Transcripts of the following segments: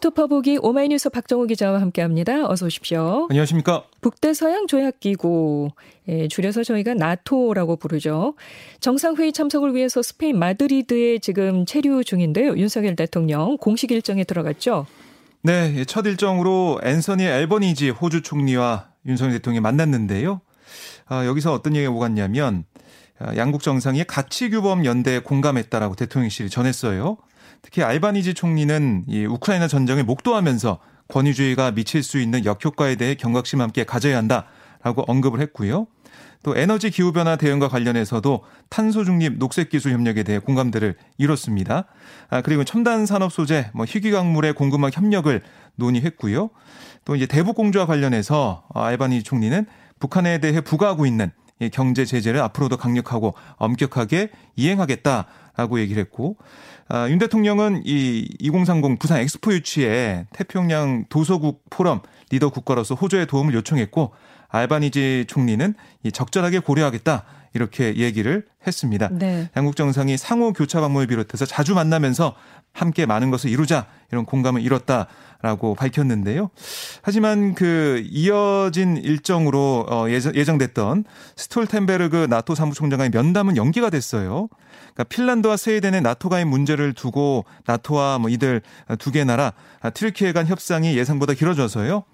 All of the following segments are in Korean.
뉴스토퍼 보기 오마이뉴스 박정우 기자와 함께합니다. 어서 오십시오. 안녕하십니까. 북대서양 조약기구 예, 줄여서 저희가 나토라고 부르죠. 정상회의 참석을 위해서 스페인 마드리드에 지금 체류 중인데요. 윤석열 대통령 공식 일정에 들어갔죠. 네, 첫 일정으로 앤서니 앨버니지 호주 총리와 윤석열 대통령이 만났는데요. 아, 여기서 어떤 얘기가 오갔냐면 아, 양국 정상이 가치규범 연대에 공감했다라고 대통령실이 전했어요. 특히 알바니지 총리는 이 우크라이나 전쟁을 목도하면서 권위주의가 미칠 수 있는 역효과에 대해 경각심 함께 가져야 한다라고 언급을 했고요. 또 에너지 기후변화 대응과 관련해서도 탄소 중립 녹색 기술 협력에 대해 공감대를 이뤘습니다. 아, 그리고 첨단 산업 소재, 뭐 희귀광물의 공급망 협력을 논의했고요. 또 이제 대북 공조와 관련해서 알바니 총리는 북한에 대해 부과하고 있는 경제 제재를 앞으로도 강력하고 엄격하게 이행하겠다라고 얘기를 했고 아, 윤 대통령은 이 2030 부산 엑스포 유치에 태평양 도서국 포럼 리더 국가로서 호조의 도움을 요청했고 알바니지 총리는 이 적절하게 고려하겠다 이렇게 얘기를 했습니다. 네. 양국 정상이 상호 교차 방문을 비롯해서 자주 만나면서 함께 많은 것을 이루자 이런 공감을 이뤘다라고 밝혔는데요. 하지만 그 이어진 일정으로 어 예정됐던 스톨텐베르그 나토 사무총장과의 면담은 연기가 됐어요. 그러니까 핀란드와 스웨덴의 나토 가입 문제를 두고 나토와 뭐 이들 두 개 나라 튀르키예 간 협상이 예상보다 길어져서요.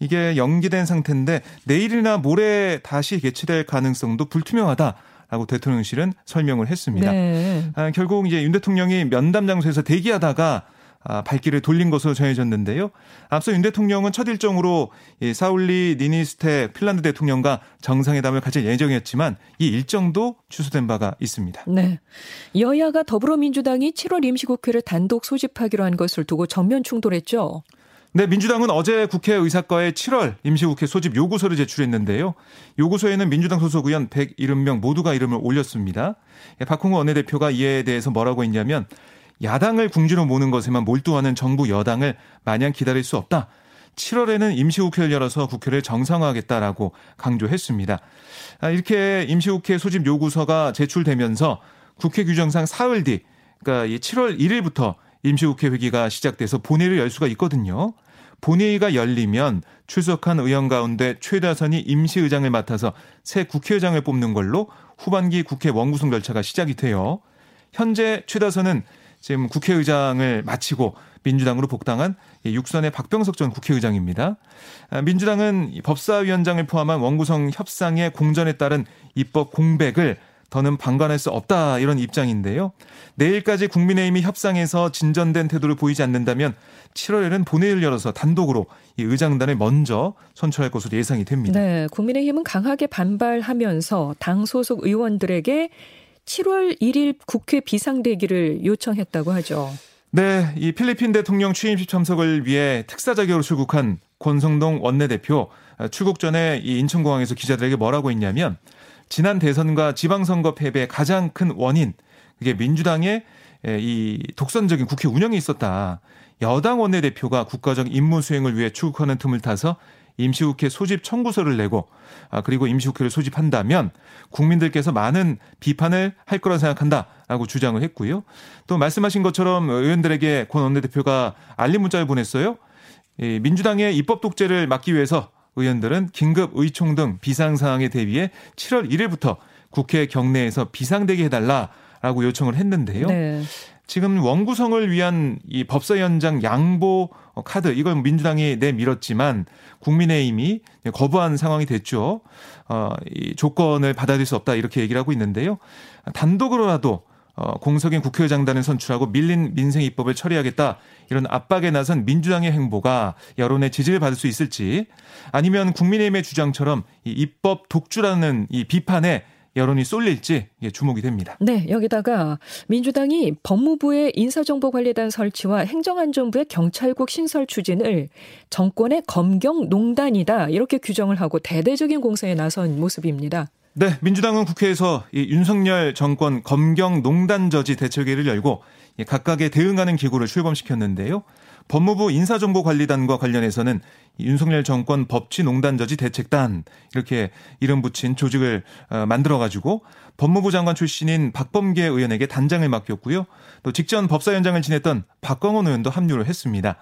이게 연기된 상태인데 내일이나 모레 다시 개최될 가능성도 불투명하다. 라고 대통령실은 설명을 했습니다. 네. 아, 결국 이제 윤 대통령이 면담 장소에서 대기하다가 아, 발길을 돌린 것으로 전해졌는데요. 앞서 윤 대통령은 첫 일정으로 이 사울리 니니스테 핀란드 대통령과 정상회담을 가질 예정이었지만 이 일정도 취소된 바가 있습니다. 네. 여야가 더불어민주당이 7월 임시국회를 단독 소집하기로 한 것을 두고 전면 충돌했죠. 네, 민주당은 어제 국회 의사과에 7월 임시국회 소집 요구서를 제출했는데요. 요구서에는 민주당 소속 의원 170명 모두가 이름을 올렸습니다. 예, 박홍호 원내대표가 이에 대해서 뭐라고 했냐면 야당을 궁지로 모는 것에만 몰두하는 정부 여당을 마냥 기다릴 수 없다. 7월에는 임시국회를 열어서 국회를 정상화하겠다라고 강조했습니다. 아, 이렇게 임시국회 소집 요구서가 제출되면서 국회 규정상 사흘 뒤, 그러니까 7월 1일부터 임시국회 회기가 시작돼서 본회의를 열 수가 있거든요. 본회의가 열리면 출석한 의원 가운데 최다선이 임시의장을 맡아서 새 국회의장을 뽑는 걸로 후반기 국회 원구성 절차가 시작이 돼요. 현재 최다선은 지금 국회의장을 마치고 민주당으로 복당한 육선의 박병석 전 국회의장입니다. 아, 민주당은 법사위원장을 포함한 원구성 협상의 공전에 따른 입법 공백을 더는 방관할 수 없다 이런 입장인데요. 내일까지 국민의힘이 협상에서 진전된 태도를 보이지 않는다면 7월에는 본회의를 열어서 단독으로 이 의장단을 먼저 선출할 것으로 예상이 됩니다. 네, 국민의힘은 강하게 반발하면서 당 소속 의원들에게 7월 1일 국회 비상대기를 요청했다고 하죠. 네, 이 필리핀 대통령 취임식 참석을 위해 특사 자격으로 출국한 권성동 원내대표 출국 전에 이 인천공항에서 기자들에게 뭐라고 했냐면 지난 대선과 지방선거 패배의 가장 큰 원인 그게 민주당의 이 독선적인 국회 운영이 있었다. 여당 원내대표가 국가적 임무 수행을 위해 출국하는 틈을 타서 임시국회 소집 청구서를 내고 아 그리고 임시국회를 소집한다면 국민들께서 많은 비판을 할 거라 생각한다라고 주장을 했고요. 또 말씀하신 것처럼 의원들에게 권 원내대표가 알림 문자를 보냈어요. 민주당의 입법 독재를 막기 위해서 의원들은 긴급 의총 등 비상 상황에 대비해 7월 1일부터 국회 경내에서 비상대기 해달라라고 요청을 했는데요. 네. 지금 원구성을 위한 이 법사위원장 양보 카드 이걸 민주당이 내밀었지만 국민의힘이 거부한 상황이 됐죠. 어, 이 조건을 받아들일 수 없다 이렇게 얘기를 하고 있는데요. 단독으로라도 어, 공석인 국회의장단을 선출하고 밀린 민생 입법을 처리하겠다 이런 압박에 나선 민주당의 행보가 여론의 지지를 받을 수 있을지 아니면 국민의힘의 주장처럼 이 입법 독주라는 이 비판에 여론이 쏠릴지 주목이 됩니다. 네, 여기다가 민주당이 법무부의 인사정보관리단 설치와 행정안전부의 경찰국 신설 추진을 정권의 검경 농단이다 이렇게 규정을 하고 대대적인 공세에 나선 모습입니다. 네, 민주당은 국회에서 이 윤석열 정권 검경 농단 저지 대책회를 열고 각각의 대응하는 기구를 출범시켰는데요. 법무부 인사정보관리단과 관련해서는 윤석열 정권 법치농단저지 대책단 이렇게 이름 붙인 조직을 어, 만들어 가지고 법무부 장관 출신인 박범계 의원에게 단장을 맡겼고요. 또 직전 법사위원장을 지냈던 박광원 의원도 합류를 했습니다.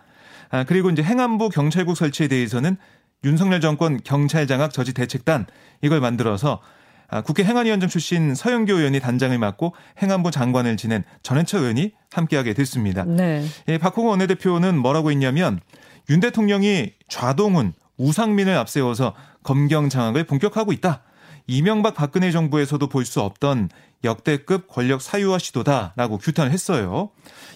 아, 그리고 이제 행안부 경찰국 설치에 대해서는 윤석열 정권 경찰 장악 저지 대책단 이걸 만들어서 아, 국회 행안위원장 출신 서영교 의원이 단장을 맡고 행안부 장관을 지낸 전해철 의원이 함께하게 됐습니다. 네. 예, 박홍원 원내대표는 뭐라고 했냐면 윤 대통령이 좌동훈, 우상민을 앞세워서 검경 장악을 본격화하고 있다. 이명박 박근혜 정부에서도 볼 수 없던 역대급 권력 사유화 시도다라고 규탄을 했어요.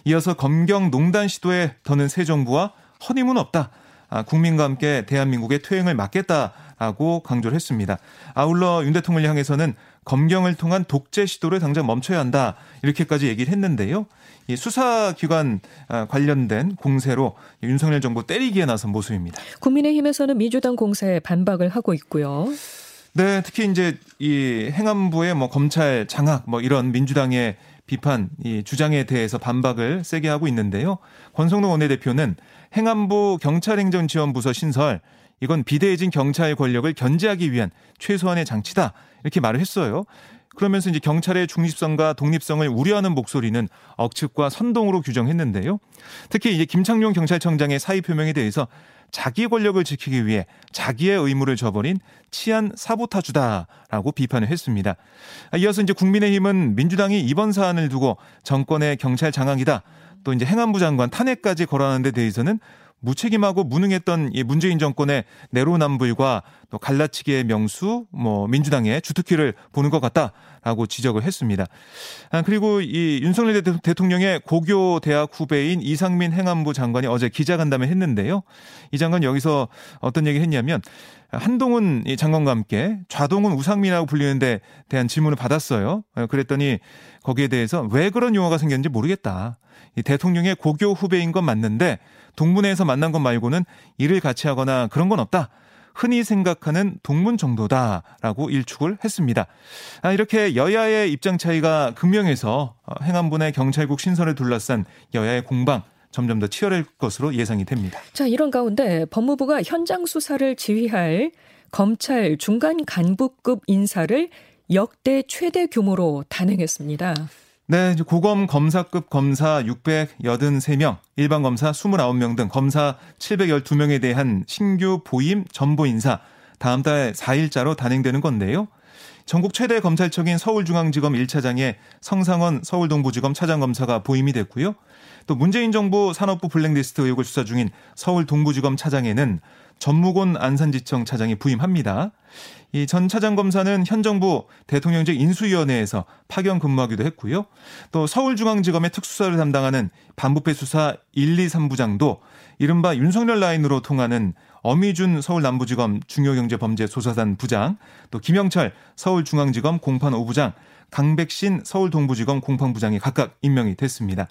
이어서 검경 농단 시도에 더는 새 정부와 허니문 없다. 아, 국민과 함께 대한민국의 퇴행을 막겠다라고 강조를 했습니다. 아울러 윤 대통령을 향해서는 검경을 통한 독재 시도를 당장 멈춰야 한다 이렇게까지 얘기를 했는데요. 이 수사기관 아, 관련된 공세로 윤석열 정부 때리기에 나선 모습입니다. 국민의힘에서는 민주당 공세에 반박을 하고 있고요. 네, 특히 이제 이 행안부의 뭐 검찰 장악 뭐 이런 민주당의 비판, 이 주장에 대해서 반박을 세게 하고 있는데요. 권성동 원내대표는 행안부 경찰행정지원부서 신설 이건 비대해진 경찰 권력을 견제하기 위한 최소한의 장치다 이렇게 말을 했어요. 그러면서 이제 경찰의 중립성과 독립성을 우려하는 목소리는 억측과 선동으로 규정했는데요. 특히 이제 김창룡 경찰청장의 사의 표명에 대해서 자기 권력을 지키기 위해 자기의 의무를 저버린 치안 사보타주다라고 비판을 했습니다. 이어서 이제 국민의힘은 민주당이 이번 사안을 두고 정권의 경찰 장악이다. 또 이제 행안부 장관 탄핵까지 거론하는 데 대해서는 무책임하고 무능했던 이 문재인 정권의 내로남불과 또 갈라치기의 명수, 뭐 민주당의 주특기를 보는 것 같다라고 지적을 했습니다. 아, 그리고 이 윤석열 대통령의 고교 대학 후배인 이상민 행안부 장관이 어제 기자간담회 했는데요. 이 장관 여기서 어떤 얘기를 했냐면 한동훈 장관과 함께 좌동훈 우상민이라고 불리는데 대한 질문을 받았어요. 어, 그랬더니 거기에 대해서 왜 그런 용어가 생겼는지 모르겠다. 이 대통령의 고교 후배인 건 맞는데 동문회에서 만난 것 말고는 일을 같이 하거나 그런 건 없다. 흔히 생각하는 동문 정도다라고 일축을 했습니다. 아, 이렇게 여야의 입장 차이가 극명해서 어, 행안부 내 경찰국 신설을 둘러싼 여야의 공방 점점 더 치열할 것으로 예상이 됩니다. 자, 이런 가운데 법무부가 현장 수사를 지휘할 검찰 중간 간부급 인사를 역대 최대 규모로 단행했습니다. 네, 고검 검사급 검사 683명, 일반 검사 29명 등 검사 712명에 대한 신규 보임 전보 인사 다음 달 4일자로 단행되는 건데요. 전국 최대 검찰청인 서울중앙지검 1차장에 성상원 서울동부지검 차장검사가 보임이 됐고요. 또 문재인 정부 산업부 블랙리스트 의혹을 수사 중인 서울동부지검 차장에는 전무곤 안산지청 차장이 부임합니다. 이 전 차장 검사는 현 정부 대통령직 인수위원회에서 파견 근무하기도 했고요. 또 서울중앙지검의 특수사를 담당하는 반부패 수사 1, 2, 3부장도 이른바 윤석열 라인으로 통하는 어미준 서울남부지검 중요경제범죄조사단 부장, 또 김영철 서울중앙지검 공판 5부장, 강백신 서울동부지검 공판부장이 각각 임명이 됐습니다.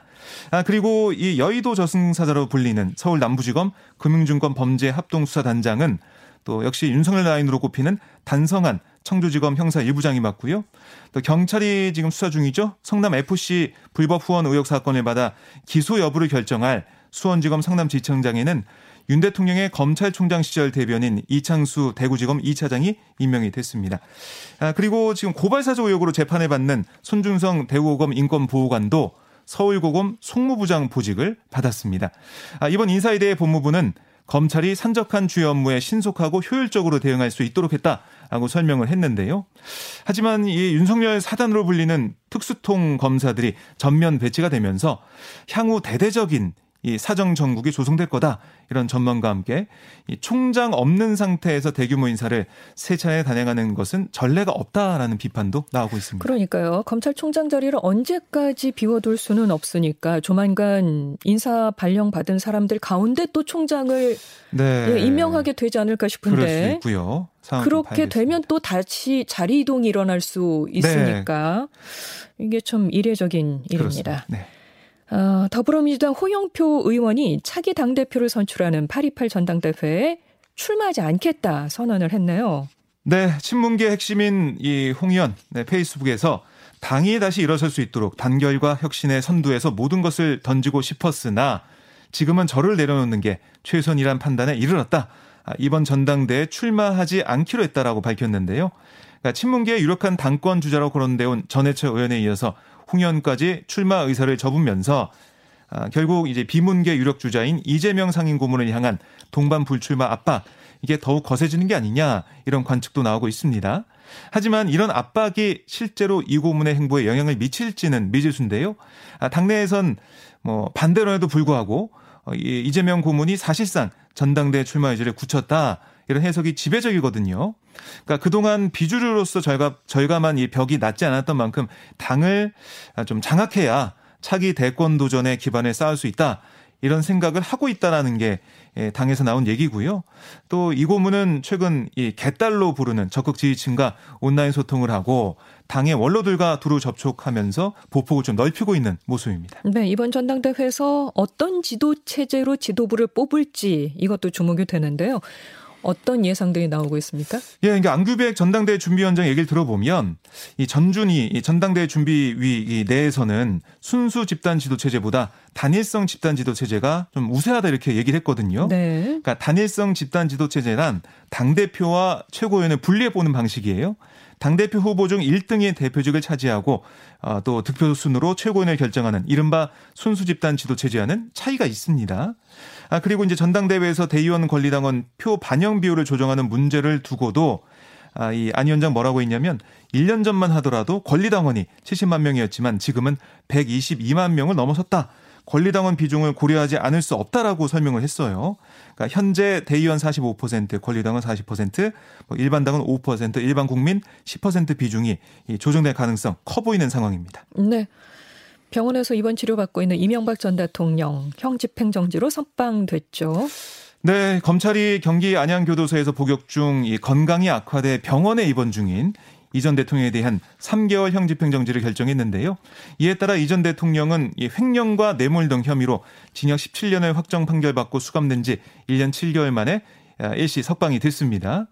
아, 그리고 이 여의도 저승사자로 불리는 서울남부지검 금융증권 범죄합동수사단장은 또 역시 윤석열 라인으로 꼽히는 단성한 청주지검 형사 1부장이 맡고요. 또 경찰이 지금 수사 중이죠. 성남 FC 불법 후원 의혹 사건을 받아 기소 여부를 결정할 수원지검 성남지청장에는 윤 대통령의 검찰총장 시절 대변인 이창수 대구지검 2차장이 임명이 됐습니다. 아, 그리고 지금 고발사조 의혹으로 재판을 받는 손준성 대구고검 인권보호관도 서울고검 송무부장 보직을 받았습니다. 아, 이번 인사에 대해 법무부는 검찰이 산적한 주요 업무에 신속하고 효율적으로 대응할 수 있도록 했다라고 설명을 했는데요. 하지만 이 윤석열 사단으로 불리는 특수통 검사들이 전면 배치가 되면서 향후 대대적인 이 사정 정국이 조성될 거다 이런 전망과 함께 이 총장 없는 상태에서 대규모 인사를 세 차례 단행하는 것은 전례가 없다라는 비판도 나오고 있습니다. 그러니까요. 검찰총장 자리를 언제까지 비워둘 수는 없으니까 조만간 인사 발령 받은 사람들 가운데 또 총장을 네. 예, 임명하게 되지 않을까 싶은데. 그럴 수 있고요. 그렇게 되면 또 다시 자리 이동이 일어날 수 있으니까 네. 이게 좀 이례적인 일입니다. 네. 어, 더불어민주당 호영표 의원이 차기 당대표를 선출하는 8.28 전당대회에 출마하지 않겠다 선언을 했네요. 네, 친문계 핵심인 이 홍 의원 네, 페이스북에서 당이 다시 일어설 수 있도록 단결과 혁신의 선두에서 모든 것을 던지고 싶었으나 지금은 저를 내려놓는 게 최선이란 판단에 이르렀다. 아, 이번 전당대에 출마하지 않기로 했다라고 밝혔는데요. 그러니까 친문계의 유력한 당권 주자로 거론되온 전해철 의원에 이어서 홍현까지 출마 의사를 접으면서 아, 결국 이제 비문계 유력 주자인 이재명 상임 고문을 향한 동반 불출마 압박 이게 더욱 거세지는 게 아니냐 이런 관측도 나오고 있습니다. 하지만 이런 압박이 실제로 이 고문의 행보에 영향을 미칠지는 미지수인데요. 아, 당내에선 뭐 반대론에도 불구하고 어, 이재명 고문이 사실상 전당대 출마 의지를 굳혔다. 이런 해석이 지배적이거든요. 그러니까 그동안 비주류로서 절감, 절감한 이 벽이 낮지 않았던 만큼 당을 좀 장악해야 차기 대권 도전에 기반을 쌓을 수 있다. 이런 생각을 하고 있다라는 게 예, 당에서 나온 얘기고요. 또 이 고문은 최근 이 개딸로 부르는 적극 지지층과 온라인 소통을 하고 당의 원로들과 두루 접촉하면서 보폭을 좀 넓히고 있는 모습입니다. 네, 이번 전당대회에서 어떤 지도 체제로 지도부를 뽑을지 이것도 주목이 되는데요. 어떤 예상들이 나오고 있습니까? 예, 그러니까 안규백 전당대 준비위원장 얘기를 들어보면 이 전준희 이 전당대 준비위 내에서는 순수 집단 지도 체제보다 단일성 집단 지도 체제가 좀 우세하다 이렇게 얘기를 했거든요. 네. 그러니까 단일성 집단 지도 체제란 당 대표와 최고위원을 분리해 보는 방식이에요. 당대표 후보 중 1등의 대표직을 차지하고 어, 또 득표 순으로 최고위원을 결정하는 이른바 순수 집단 지도 체제와는 차이가 있습니다. 아, 그리고 이제 전당대회에서 대의원 권리당원 표 반영 비율을 조정하는 문제를 두고도 아, 이안 위원장 뭐라고 했냐면 1년 전만 하더라도 권리당원이 70만 명이었지만 지금은 122만 명을 넘어섰다. 권리당원 비중을 고려하지 않을 수 없다라고 설명을 했어요. 그러니까 현재 대의원 45%, 권리당원 40%, 뭐 일반당원 5%, 일반 국민 10% 비중이 조정될 가능성 커 보이는 상황입니다. 네. 병원에서 입원 치료받고 있는 이명박 전 대통령 형 집행정지로 선방됐죠. 네, 검찰이 경기 안양교도소에서 복역 중 이 건강이 악화돼 병원에 입원 중인 이전 대통령에 대한 3개월 형 집행정지를 결정했는데요. 이에 따라 이전 대통령은 이 횡령과 뇌물 등 혐의로 징역 17년을 확정 판결받고 수감된 지 1년 7개월 만에 일시 석방이 됐습니다.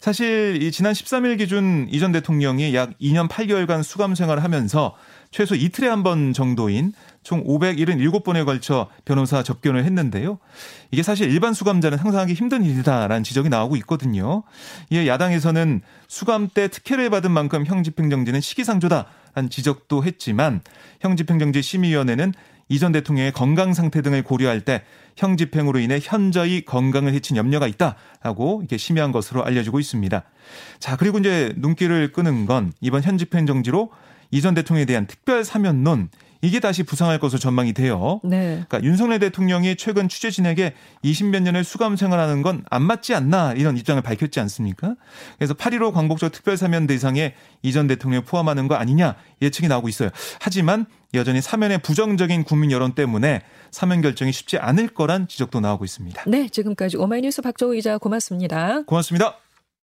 사실 이 지난 13일 기준 이전 대통령이 약 2년 8개월간 수감 생활을 하면서 최소 이틀에 한 번 정도인 총 577번에 걸쳐 변호사 접견을 했는데요. 이게 사실 일반 수감자는 상상하기 힘든 일이다라는 지적이 나오고 있거든요. 이에 야당에서는 수감 때 특혜를 받은 만큼 형집행정지는 시기상조다라는 지적도 했지만 형집행정지 심의위원회는 이전 대통령의 건강 상태 등을 고려할 때 형집행으로 인해 현저히 건강을 해친 염려가 있다라고 이렇게 심의한 것으로 알려지고 있습니다. 자, 그리고 이제 눈길을 끄는 건 이번 현집행 정지로 이전 대통령에 대한 특별 사면론 이게 다시 부상할 것으로 전망이 돼요. 네. 그러니까 윤석열 대통령이 최근 취재진에게 20몇 년을 수감 생활하는 건 안 맞지 않나 이런 입장을 밝혔지 않습니까? 그래서 8.15 광복절 특별 사면 대상에 이전 대통령을 포함하는 거 아니냐 예측이 나오고 있어요. 하지만 여전히 사면의 부정적인 국민 여론 때문에 사면 결정이 쉽지 않을 거란 지적도 나오고 있습니다. 네, 지금까지 오마이뉴스 박정우 기자 고맙습니다. 고맙습니다.